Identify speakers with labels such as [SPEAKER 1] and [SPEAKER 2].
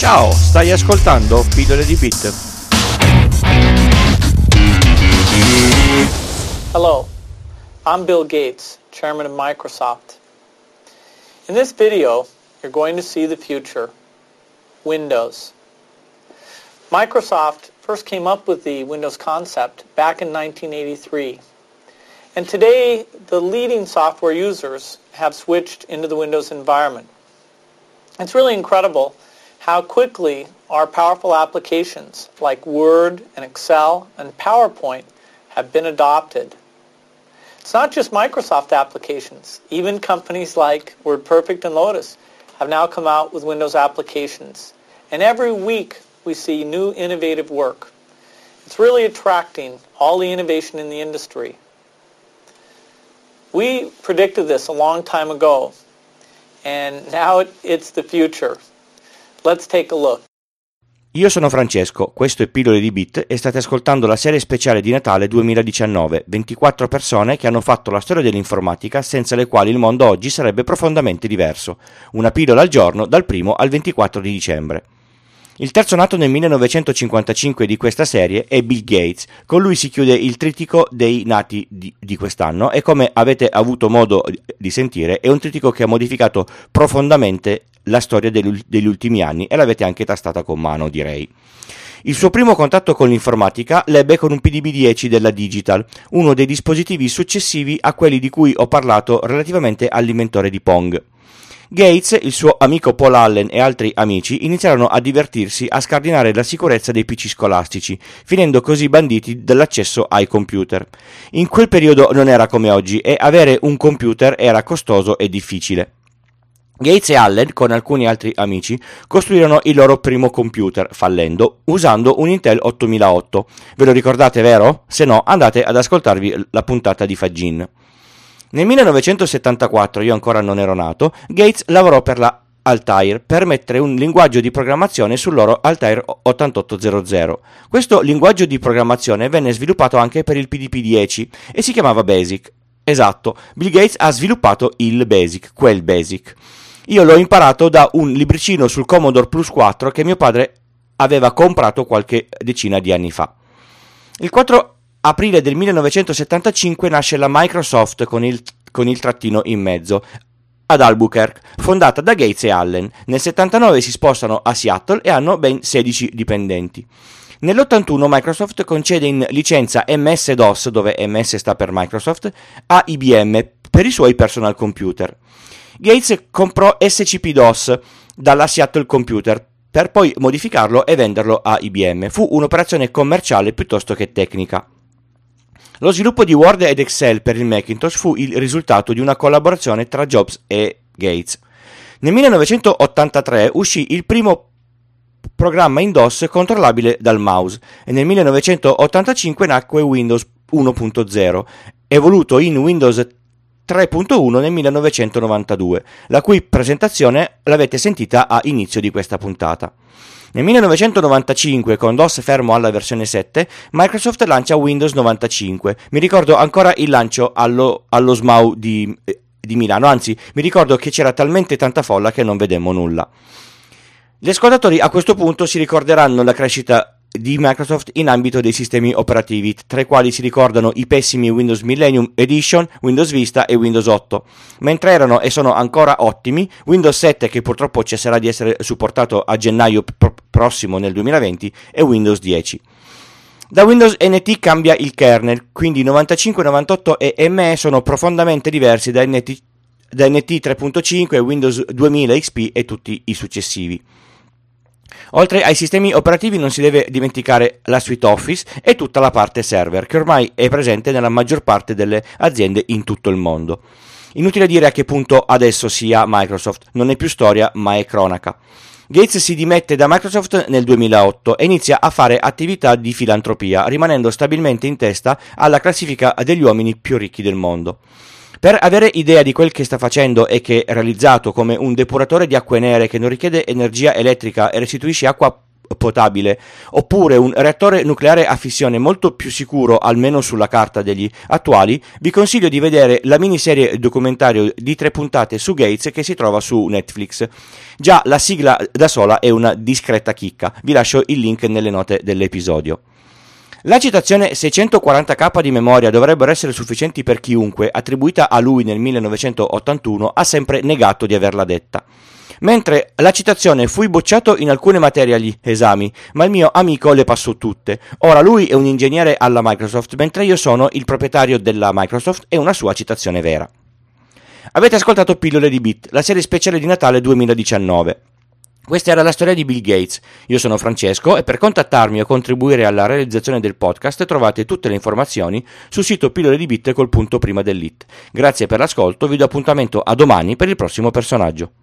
[SPEAKER 1] Ciao, stai ascoltando Pillole di Bit.
[SPEAKER 2] Hello, I'm Bill Gates, chairman of Microsoft. In this video, you're going to see the future, Windows. Microsoft first came up with the Windows concept back in 1983. And today, the leading software users have switched into the Windows environment. It's really incredible how quickly our powerful applications like Word and Excel and PowerPoint have been adopted. It's not just Microsoft applications. Even companies like WordPerfect and Lotus have now come out with Windows applications. And every week we see new innovative work. It's really attracting all the innovation in the industry. We predicted this a long time ago, and now it's the future. Let's take a look.
[SPEAKER 1] Io sono Francesco, questo è Pillole di Bit e state ascoltando la serie speciale di Natale 2019, 24 persone che hanno fatto la storia dell'informatica senza le quali il mondo oggi sarebbe profondamente diverso. Una pillola al giorno dal 1 al 24 di dicembre. Il terzo nato nel 1955 di questa serie è Bill Gates, con lui si chiude il trittico dei nati di, di, quest'anno e come avete avuto modo di sentire è un trittico che ha modificato profondamente la storia degli, ultimi anni e l'avete anche tastata con mano direi. Il suo primo contatto con l'informatica l'ebbe con un PDB-10 della Digital, uno dei dispositivi successivi a quelli di cui ho parlato relativamente all'inventore di Pong. Gates, il suo amico Paul Allen e altri amici iniziarono a divertirsi a scardinare la sicurezza dei PC scolastici, finendo così banditi dall'accesso ai computer. In quel periodo non era come oggi e avere un computer era costoso e difficile. Gates e Allen, con alcuni altri amici, costruirono il loro primo computer, fallendo, usando un Intel 8008. Ve lo ricordate, vero? Se no, andate ad ascoltarvi la puntata di Fagin. Nel 1974, io ancora non ero nato, Gates lavorò per la Altair per mettere un linguaggio di programmazione sul loro Altair 8800. Questo linguaggio di programmazione venne sviluppato anche per il PDP-10 e si chiamava BASIC. Esatto, Bill Gates ha sviluppato il BASIC, quel BASIC. Io l'ho imparato da un libricino sul Commodore Plus 4 che mio padre aveva comprato qualche decina di anni fa. Il 4 aprile del 1975 nasce la Microsoft con il, con il trattino in mezzo ad Albuquerque, fondata da Gates e Allen. Nel 79 si spostano a Seattle e hanno ben 16 dipendenti. Nell'81 Microsoft concede in licenza MS-DOS, dove MS sta per Microsoft, a IBM per i suoi personal computer. Gates comprò SCP-DOS dalla Seattle Computer per poi modificarlo e venderlo a IBM. Fu un'operazione commerciale piuttosto che tecnica. Lo sviluppo di Word ed Excel per il Macintosh fu il risultato di una collaborazione tra Jobs e Gates. Nel 1983 uscì il primo programma in DOS controllabile dal mouse e nel 1985 nacque Windows 1.0, evoluto in Windows 3.1 nel 1992, la cui presentazione l'avete sentita a inizio di questa puntata. Nel 1995, con DOS fermo alla versione 7, Microsoft lancia Windows 95. Mi ricordo ancora il lancio allo, allo SMAU di, eh, di Milano, anzi mi ricordo che c'era talmente tanta folla che non vedemmo nulla. Gli ascoltatori a questo punto si ricorderanno la crescita di Microsoft in ambito dei sistemi operativi, tra i quali si ricordano i pessimi Windows Millennium Edition, Windows Vista e Windows 8, mentre erano e sono ancora ottimi Windows 7 che purtroppo cesserà di essere supportato a gennaio pr- prossimo nel 2020 e Windows 10. Da Windows NT cambia il kernel, quindi 95, 98 e ME sono profondamente diversi da NT, da NT 3.5, Windows 2000 XP e tutti i successivi. Oltre ai sistemi operativi non si deve dimenticare la suite Office e tutta la parte server, che ormai è presente nella maggior parte delle aziende in tutto il mondo. Inutile dire a che punto adesso sia Microsoft, non è più storia ma è cronaca. Gates si dimette da Microsoft nel 2008 e inizia a fare attività di filantropia, rimanendo stabilmente in testa alla classifica degli uomini più ricchi del mondo. Per avere idea di quel che sta facendo e che è realizzato come un depuratore di acque nere che non richiede energia elettrica e restituisce acqua potabile oppure un reattore nucleare a fissione molto più sicuro, almeno sulla carta degli attuali, vi consiglio di vedere la miniserie documentario di tre puntate su Gates che si trova su Netflix. Già la sigla da sola è una discreta chicca, vi lascio il link nelle note dell'episodio. La citazione 640k di memoria dovrebbero essere sufficienti per chiunque, attribuita a lui nel 1981, ha sempre negato di averla detta. Mentre la citazione fui bocciato in alcune materie agli esami, ma il mio amico le passò tutte. Ora lui è un ingegnere alla Microsoft, mentre io sono il proprietario della Microsoft e una sua citazione vera. Avete ascoltato Pillole di Bit, la serie speciale di Natale 2019. Questa era la storia di Bill Gates. Io sono Francesco e per contattarmi o contribuire alla realizzazione del podcast trovate tutte le informazioni sul sito pillole di bit col punto prima dell'it. Grazie per l'ascolto, vi do appuntamento a domani per il prossimo personaggio.